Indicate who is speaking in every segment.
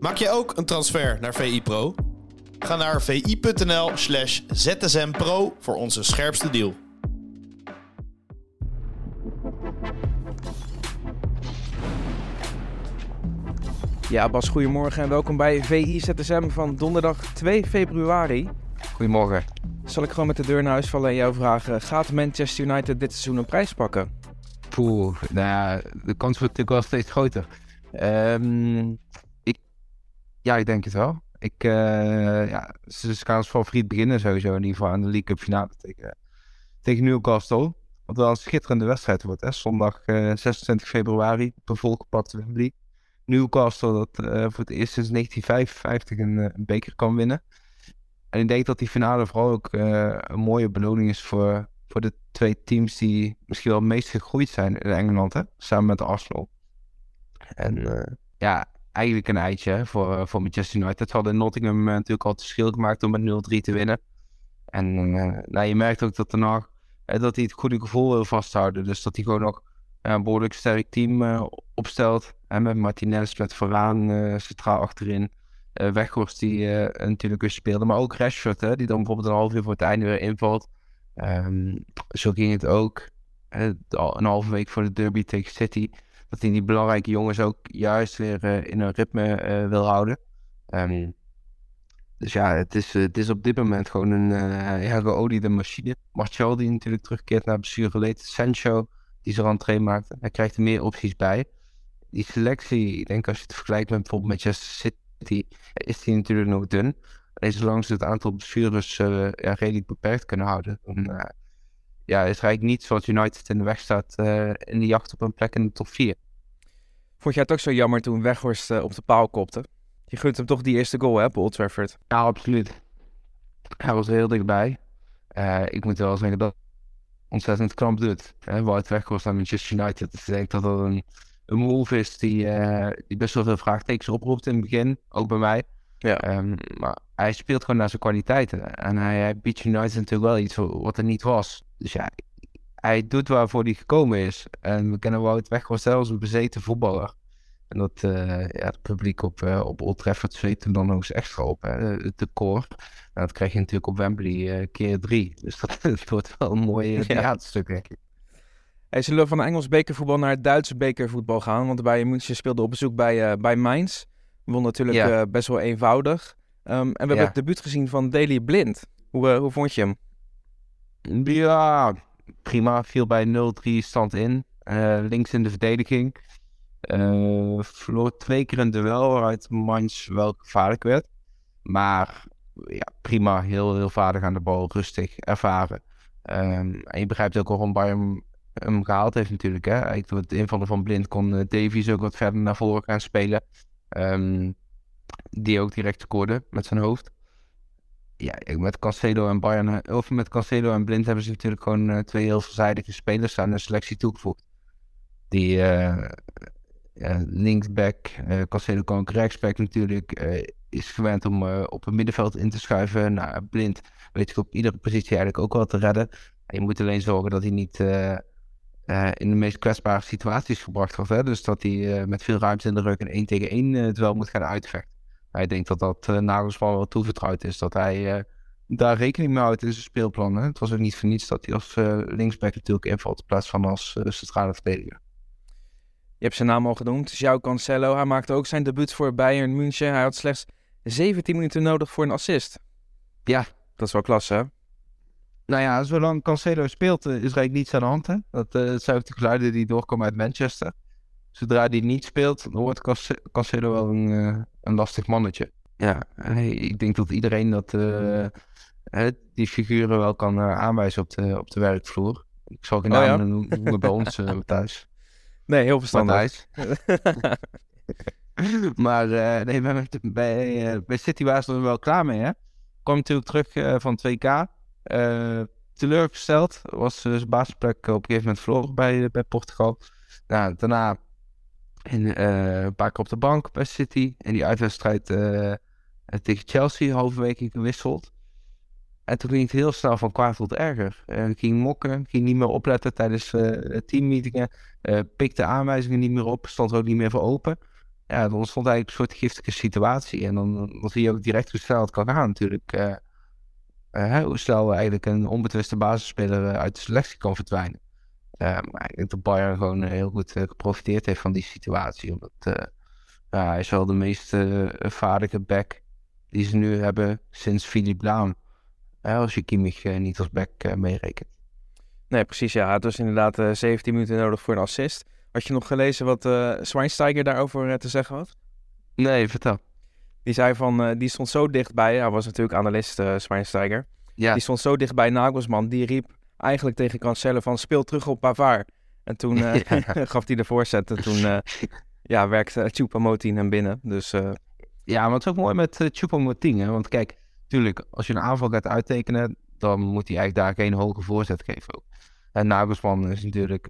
Speaker 1: Maak je ook een transfer naar VI Pro? Ga naar vi.nl slash zsmpro voor onze scherpste deal.
Speaker 2: Ja, Bas, goedemorgen en welkom bij VI ZSM van donderdag 2 februari.
Speaker 3: Goedemorgen.
Speaker 2: Zal ik gewoon met de deur naar huis vallen en jou vragen: gaat Manchester United dit seizoen een prijs pakken?
Speaker 3: Poeh, nou ja, de kans wordt natuurlijk wel steeds groter. Ehm, ik, ja, ik denk het wel. Ik, uh, ja, ze gaan als favoriet beginnen sowieso in ieder geval aan de League Cup finale tegen, tegen Newcastle. Wat wel een schitterende wedstrijd wordt, hè? zondag uh, 26 februari op een volgepakt Wembley. Newcastle dat uh, voor het eerst sinds 1955 een, een, beker kan winnen. En ik denk dat die finale vooral ook een mooie beloning is voor, voor de twee teams die misschien wel het meest gegroeid zijn in Engeland, hè? samen met Arsenal. En ja, eigenlijk een eitje voor, voor Manchester United. Hadden in Nottingham uh, natuurlijk al het verschil gemaakt om met 0-3 te winnen. En uh, nou, je merkt ook dat daarna dat hij het goede gevoel wil vasthouden. Dus dat hij gewoon nog een behoorlijk sterk team opstelt. Met Martinez met vooraan centraal achterin. Weghorst die natuurlijk weer speelde. Maar ook Rashford, hè, die dan bijvoorbeeld een half uur voor het einde weer invalt. Um, zo ging het ook. een halve week voor de derby tegen City dat hij die belangrijke jongens ook juist weer uh, in een ritme uh, wil houden. Um, dus ja, het is, uh, het is op dit moment gewoon een ja, geoliede machine. Martial die natuurlijk terugkeert naar blessure geleden. Sancho die zijn rentree maakte. Hij krijgt er meer opties bij. Die selectie, ik denk als je het vergelijkt met bijvoorbeeld Manchester City, is die natuurlijk nog dun. En zolang ze het aantal blessures ja, redelijk beperkt kunnen houden, dan ja, is er eigenlijk niets wat United in de weg staat uh, in de jacht op een plek in de top 4.
Speaker 2: Vond jij het ook zo jammer toen Weghorst uh, op de paal kopte? Je gunt hem toch die eerste goal, hè, op Old Trafford?
Speaker 3: Ja, absoluut. Hij was er heel dichtbij. Uh, ik moet wel zeggen dat ontzettend knap doet. Hè, Wout Weghorst aan Manchester United. Dus ik denk dat dat een, een move is die, die best wel veel vraagtekens oproept in het begin. Ook bij mij. Ja. Um, maar hij speelt gewoon naar zijn kwaliteiten. En hij, hij biedt United natuurlijk wel iets wat er niet was. Dus ja, hij doet waarvoor hij gekomen is. En we kennen Wout weg was zelfs een bezeten voetballer. En dat uh, ja, het publiek op, uh, op Old Trafford zweet hem dan nog eens extra op. Hè? Het decor. Nou, dat krijg je natuurlijk op Wembley uh, keer drie. Dus dat, dat, wordt wel een mooi theaterstuk, denk ik.
Speaker 2: Hey, zullen we van Engels bekervoetbal naar het Duitse bekervoetbal gaan? Want bij München speelde op bezoek bij, bij Mainz. Won natuurlijk ja. best wel eenvoudig. Um, en we hebben het debuut gezien van Daley Blind. Hoe, hoe vond je hem?
Speaker 3: Ja, prima. Viel bij 0-3 stand in. Uh, links in de verdediging. Uh, verloor twee keer een duel waaruit Mainz wel gevaarlijk werd. Maar ja, prima. Heel, heel vaardig aan de bal. Rustig, ervaren. Um, en je begrijpt ook waarom Bayern hem gehaald heeft natuurlijk. Hè? Door het invallen van Blind kon Davies ook wat verder naar voren gaan spelen. Um, die ook direct scoorde met zijn hoofd ja, met Cancelo en Bayern, of met Cancelo en Blind hebben ze natuurlijk gewoon uh, twee heel veelzijdige spelers aan de selectie toegevoegd. Die uh, uh, linksback, uh, Cancelo kan ook rechtsback natuurlijk, is gewend om op het middenveld in te schuiven. Nou, Blind weet ik op iedere positie eigenlijk ook wel te redden. En je moet alleen zorgen dat hij niet in de meest kwetsbare situaties gebracht wordt. Hè? Dus dat hij met veel ruimte in de rug een 1 tegen 1 het wel moet gaan uitvechten. Hij denkt dat dat uh, Nagelsman wel toevertrouwd is. Dat hij uh, daar rekening mee houdt in zijn speelplan. Hè? Het was ook niet voor niets dat hij als uh, linksback natuurlijk invalt in plaats van als centrale verdediger.
Speaker 2: Je hebt zijn naam al genoemd, João Cancelo. Hij maakte ook zijn debuut voor Bayern München. Hij had slechts 17 minuten nodig voor een assist.
Speaker 3: Ja.
Speaker 2: Dat is wel klasse, hè?
Speaker 3: Nou ja, zolang Cancelo speelt is er eigenlijk niets aan de hand. Hè? Dat, dat zijn ook de geluiden die doorkomen uit Manchester zodra hij niet speelt, dan wordt Cancelo wel een, uh, een lastig mannetje. Ja, ik denk dat iedereen dat, uh, die figuren wel kan uh, aanwijzen op de, op de werkvloer. Ik zal geen oh, namen ja? noemen bij ons thuis.
Speaker 2: Nee, heel verstandig.
Speaker 3: maar nee, bij, bij, bij City waren ze er wel klaar mee, hè? Kwam natuurlijk terug van 2K. teleurgesteld. Was zijn basisplek op een gegeven moment verloren bij, bij Portugal. Nou, daarna en, uh, een paar keer op de bank bij City. En die uitwedstrijd uh, tegen Chelsea halverwege gewisseld. En toen ging het heel snel van kwaad tot erger. Uh, ging mokken, ging niet meer opletten tijdens teammeetingen. pikte aanwijzingen niet meer op, stond ook niet meer voor open. ja, dan ontstond eigenlijk een soort giftige situatie. En dan, dan zie je ook direct hoe snel het kan gaan natuurlijk. Hoe snel eigenlijk een onbetwiste basisspeler uit de selectie kan verdwijnen. Maar ik denk dat Bayern gewoon heel goed geprofiteerd heeft van die situatie. Omdat ja, hij is wel de meest vaardige back die ze nu hebben sinds Philippe Laam. als je Kimmich niet als back meerekent.
Speaker 2: Nee, precies. Ja, het was inderdaad 17 minuten nodig voor een assist. Had je nog gelezen wat uh, Schweinsteiger daarover uh, te zeggen had?
Speaker 3: Nee, vertel.
Speaker 2: Die zei van, die stond zo dichtbij. Hij was natuurlijk analist, Schweinsteiger. Ja. Die stond zo dichtbij Nagelsman. Die riep eigenlijk tegen Cancelo van, speel terug op Pavard. En toen ja. gaf hij de voorzet. En toen ja, werkte Choupo-Moting hem binnen. Dus,
Speaker 3: ja, maar het is ook mooi met uh, Choupo-Moting. Want kijk, natuurlijk, als je een aanval gaat uittekenen... dan moet hij eigenlijk daar geen hoge voorzet geven ook. En Nagelsman is natuurlijk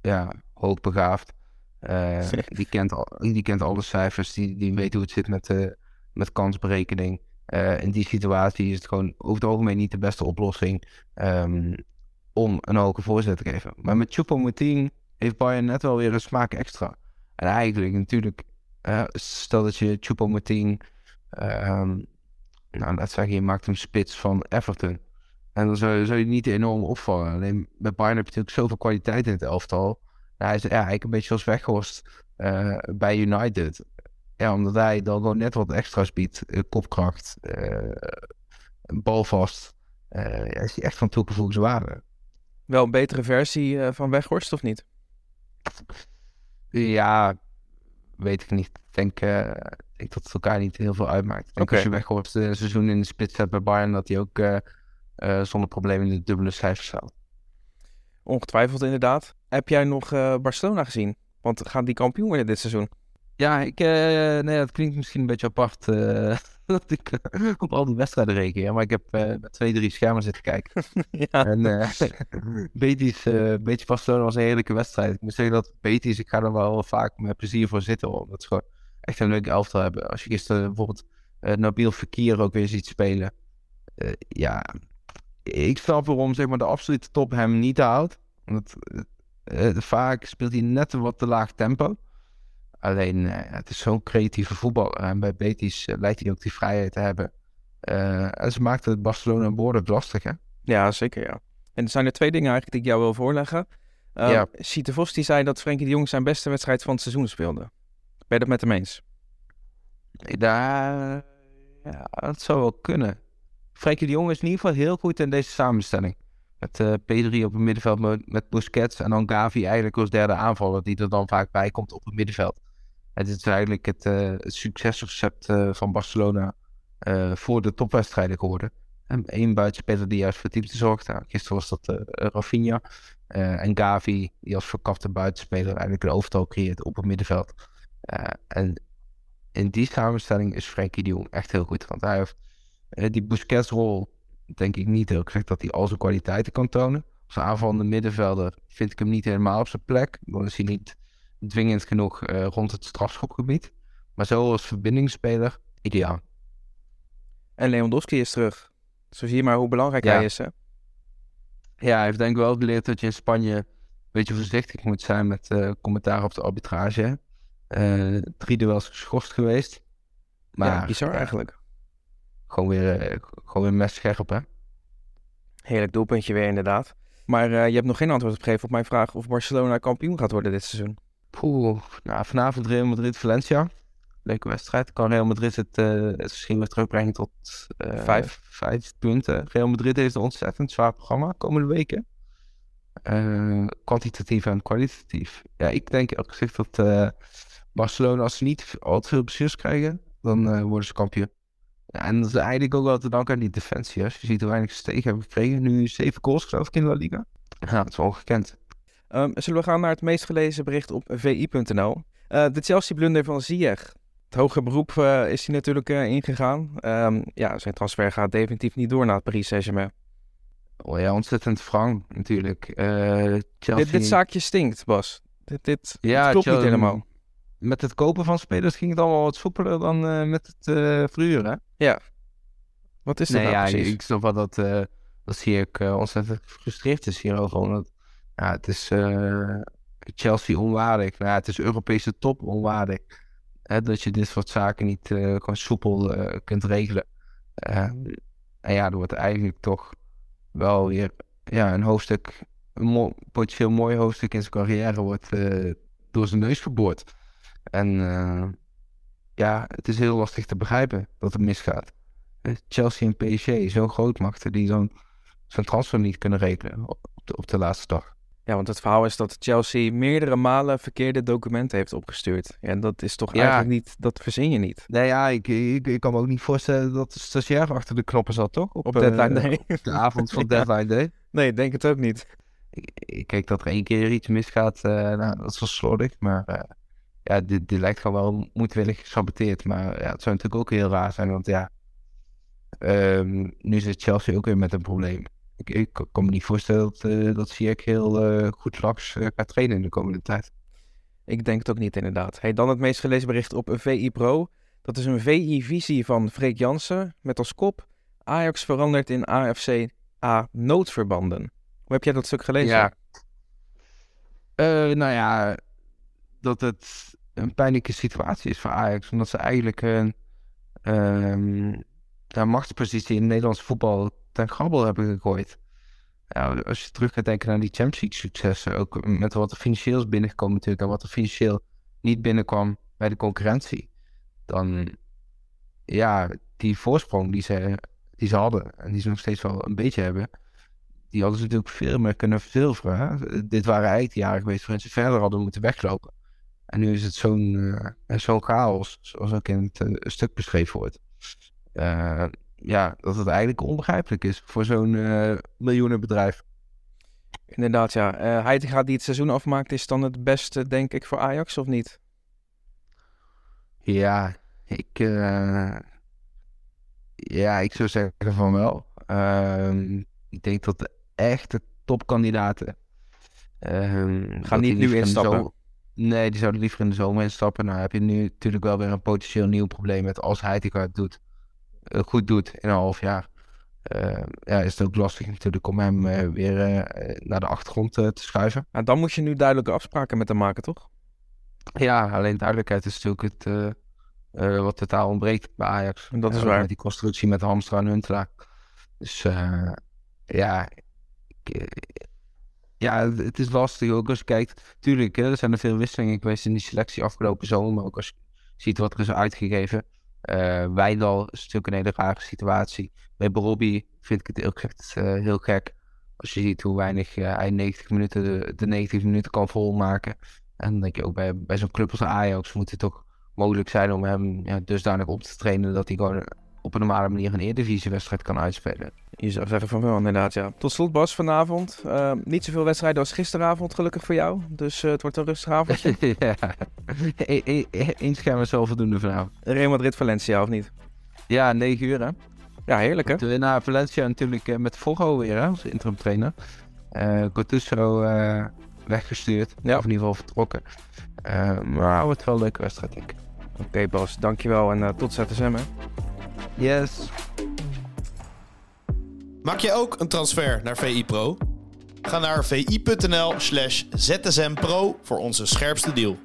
Speaker 3: ja, hoogbegaafd. Uh, die, kent al, die kent alle cijfers, die, die weet hoe het zit met, uh, met kansberekening. Uh, in die situatie is het gewoon over het algemeen niet de beste oplossing um, om een hoge voorzet te geven. Maar met Choupo-Moting heeft Bayern net wel weer een smaak extra. En eigenlijk natuurlijk, stel dat je Choupo-Moting, um, nou laat zeggen, je maakt hem spits van Everton. En dan zou, zou je niet enorm opvallen. Alleen bij Bayern heb je natuurlijk zoveel kwaliteit in het elftal. hij is ja, eigenlijk een beetje als Weghorst uh, bij United. Ja, omdat hij dan gewoon net wat extra's biedt. Uh, kopkracht, uh, balvast. ja, is hij echt van toegevoegde waarde.
Speaker 2: Wel een betere versie van Weghorst of niet?
Speaker 3: Ja, weet ik niet. Ik denk, ik dat het elkaar niet heel veel uitmaakt. Ik denk als je Weghorst een seizoen in de spits hebt bij Bayern... dat hij ook uh, zonder probleem in de dubbele cijfers staan.
Speaker 2: Ongetwijfeld inderdaad. Heb jij nog Barcelona gezien? Want gaan die kampioen worden dit seizoen?
Speaker 3: Ja, ik, uh, nee, dat klinkt misschien een beetje apart dat ik op al die wedstrijden reken. Ja, maar ik heb met twee, drie schermen zitten kijken. ja. En Betis, Betis Barcelona was een heerlijke wedstrijd. Ik moet zeggen dat Betis, ik ga er wel vaak met plezier voor zitten. Omdat ze gewoon echt een leuke elftal hebben. Als je gisteren bijvoorbeeld Nabil Fekir ook weer ziet spelen. ja, ik snap waarom zeg maar, de absolute top hem niet houdt. Want uh, vaak speelt hij net een wat te laag tempo. Alleen, uh, het is zo'n creatieve voetbal. En bij Betis lijkt hij ook die vrijheid te hebben. en ze maakten het Barcelona behoorlijk lastig, hè?
Speaker 2: Ja, zeker, ja. En er zijn er twee dingen eigenlijk die ik jou wil voorleggen. Uh, ja. Siete Vos die zei dat Frenkie de Jong zijn beste wedstrijd van het seizoen speelde. Ben je dat met hem eens?
Speaker 3: Daar, ja, dat zou wel kunnen. Frenkie de Jong is in ieder geval heel goed in deze samenstelling. Met uh, P3 op het middenveld met, met Busquets en dan Gavi eigenlijk als derde aanvaller die er dan vaak bij komt op het middenveld. Het is eigenlijk het, uh, succesrecept uh, van Barcelona voor de topwedstrijden geworden. En één buitenspeler die juist voor diepte zorgt. Nou, gisteren was dat Rafinha. en Gavi die als verkapte buitenspeler eigenlijk een overtal creëert op het middenveld. en in die samenstelling is Frenkie de Jong echt heel goed. Want hij heeft die Busquets-rol denk ik niet heel gezegd dat hij al zijn kwaliteiten kan tonen. Als aanvallende middenvelder vind ik hem niet helemaal op zijn plek. Dan is hij niet dwingend genoeg uh, rond het strafschopgebied. Maar zo als verbindingsspeler, ideaal.
Speaker 2: En Lewandowski is terug. Zo zie je maar hoe belangrijk hij is, hè?
Speaker 3: Ja, hij heeft denk ik wel geleerd dat je in Spanje een beetje voorzichtig moet zijn met uh, commentaar op de arbitrage. Uh, drie duels geschorst geweest.
Speaker 2: Maar, ja, bizar eigenlijk
Speaker 3: gewoon weer, uh, gewoon weer mes scherp, hè?
Speaker 2: Heerlijk doelpuntje weer, inderdaad. Maar je hebt nog geen antwoord gegeven op mijn vraag of Barcelona kampioen gaat worden dit seizoen.
Speaker 3: Poeh, nou, vanavond Real Madrid-Valencia. Leuke wedstrijd. Kan Real Madrid het, uh, het weer terugbrengen tot vijf. vijf punten. Real Madrid heeft een ontzettend zwaar programma komende weken. kwantitatief en kwalitatief. Ja, ik denk ook gezegd dat Barcelona, als ze niet al te veel blessures krijgen, dan worden ze kampioen. Ja, en dat is eigenlijk ook wel te danken aan die defensie. Als je ziet hoe weinig stegen hebben gekregen. Nu zeven goals geloof ik in La Liga. Ja, dat is ongekend.
Speaker 2: Um, zullen we gaan naar het meest gelezen bericht op vi.nl. Uh, eh, de Chelsea-blunder van Ziyech. Het hoge beroep uh, is hij natuurlijk uh, ingegaan. Um, ja, zijn transfer gaat definitief niet door naar het Paris Saint-Germain.
Speaker 3: Oh ja, ontzettend frank natuurlijk.
Speaker 2: Chelsea... dit, dit, zaakje stinkt, Bas. Dit, dit, ja, klopt niet helemaal
Speaker 3: met het kopen van spelers ging het allemaal wat soepeler dan met het verhuren.
Speaker 2: Ja. Wat is dat nee, nou ja, precies?
Speaker 3: Ik snap wel dat, dat zie ik ontzettend gefrustreerd is hierover. Omdat, ja, het is Chelsea onwaardig. Nou, het is Europese top onwaardig. Hè, dat je dit soort zaken niet uh, gewoon soepel kunt regelen. en ja, er wordt eigenlijk toch wel weer ja, een hoofdstuk, een potentieel mooi hoofdstuk in zijn carrière wordt door zijn neus geboord. En ja, het is heel lastig te begrijpen dat het misgaat. Chelsea en PSG, zo'n grootmachten die dan zijn transfer niet kunnen rekenen op de, op de laatste dag.
Speaker 2: Ja, want het verhaal is dat Chelsea meerdere malen verkeerde documenten heeft opgestuurd. En dat is toch eigenlijk niet, dat verzin je niet.
Speaker 3: Nee, ja, ik, ik, ik kan me ook niet voorstellen dat de stagiair achter de knoppen zat, toch?
Speaker 2: Op, op deadline day.
Speaker 3: Op de avond van deadline day.
Speaker 2: Nee, ik denk het ook niet.
Speaker 3: Ik, ik kijk dat er één keer iets misgaat, uh, nou, dat is wel slordig, maar uh, ja, dit, dit lijkt gewoon wel moedwillig gesaboteerd. Maar ja, het zou natuurlijk ook heel raar zijn, want ja, um, nu zit Chelsea ook weer met een probleem. Ik, ik kan me niet voorstellen dat, uh, dat Ziyech heel uh, goed langs uh, gaat trainen in de komende tijd.
Speaker 2: Ik denk het ook niet, inderdaad. Hey, dan het meest gelezen bericht op VI Pro. Dat is een VI-visie van Freek Jansen met als kop... Ajax verandert in AFC A noodverbanden. Hoe heb jij dat stuk gelezen?
Speaker 3: Ja. nou ja, dat het een pijnlijke situatie is voor Ajax. Omdat ze eigenlijk een um, machtspositie in het Nederlands voetbal ten grabbel hebben gegooid. Ja, als je terug gaat denken naar die Champions League successen, ook met wat er financieel is binnengekomen natuurlijk en wat er financieel niet binnenkwam bij de concurrentie, dan ja, die voorsprong die ze, die ze hadden en die ze nog steeds wel een beetje hebben, die hadden ze natuurlijk veel meer kunnen verzilveren. Dit waren eigenlijk de jaren geweest waarin ze verder hadden moeten weglopen. En nu is het zo'n uh, zo'n chaos, zoals ook in het uh, stuk beschreven wordt. Uh, ja, dat het eigenlijk onbegrijpelijk is voor zo'n uh, miljoenenbedrijf.
Speaker 2: Inderdaad, ja. Uh, Heitinga die het seizoen afmaakt, is dan het beste, denk ik, voor Ajax, of niet?
Speaker 3: Ja, ik, uh, ja, ik zou zeggen van wel. Uh, ik denk dat de echte topkandidaten...
Speaker 2: Uh, Gaan niet nu instappen?
Speaker 3: nee, die zouden liever in de zomer instappen. Nou heb je nu natuurlijk wel weer een potentieel nieuw probleem met als Heitinga het doet eh, goed doet in een half jaar. Uh, ja, is het ook lastig natuurlijk om hem uh, weer uh, naar de achtergrond te schuiven.
Speaker 2: En dan moet je nu duidelijke afspraken met hem maken, toch?
Speaker 3: Ja, alleen duidelijkheid is natuurlijk het wat totaal ontbreekt bij Ajax.
Speaker 2: En dat is waar.
Speaker 3: Met die constructie met Hamstra en Huntelaar. Dus ja, ik, ja, het is lastig ook als je kijkt. Tuurlijk, hè, er zijn er veel wisselingen geweest in die selectie afgelopen zomer. Maar ook als je ziet wat er is uitgegeven. Uh, Wijndal is natuurlijk een hele rare situatie. Bij Bobby vind ik het heel, gezegd, uh, heel gek. Als je ziet hoe weinig uh, hij 90 minuten de, de 90 minuten kan volmaken. En dan denk je ook bij, bij zo'n club als Ajax moet het toch mogelijk zijn om hem ja, dusdanig op te trainen dat hij gewoon op een normale manier een Eredivisie-wedstrijd kan uitspelen.
Speaker 2: Je zou zeggen van wel, inderdaad, ja. Tot slot, Bas, vanavond. Uh, niet zoveel wedstrijden als gisteravond, gelukkig voor jou. Dus uh, het wordt een rustig avondje.
Speaker 3: ja, Eén e scherm is wel voldoende vanavond.
Speaker 2: Real Madrid-Valencia, of niet?
Speaker 3: Ja, 9 uur, hè?
Speaker 2: Ja, heerlijk, hè?
Speaker 3: De, naar Valencia natuurlijk uh, met Fogo weer, hè, als interim trainer. Uh, weggestuurd, ja. of in ieder geval vertrokken. maar het wordt wel een leuke wedstrijd, denk ik.
Speaker 2: Oké, okay, Bas, dankjewel en tot ZSM, hè?
Speaker 3: Yes.
Speaker 1: Maak je ook een transfer naar VI Pro? Ga naar vi.nl slash zsmpro voor onze scherpste deal.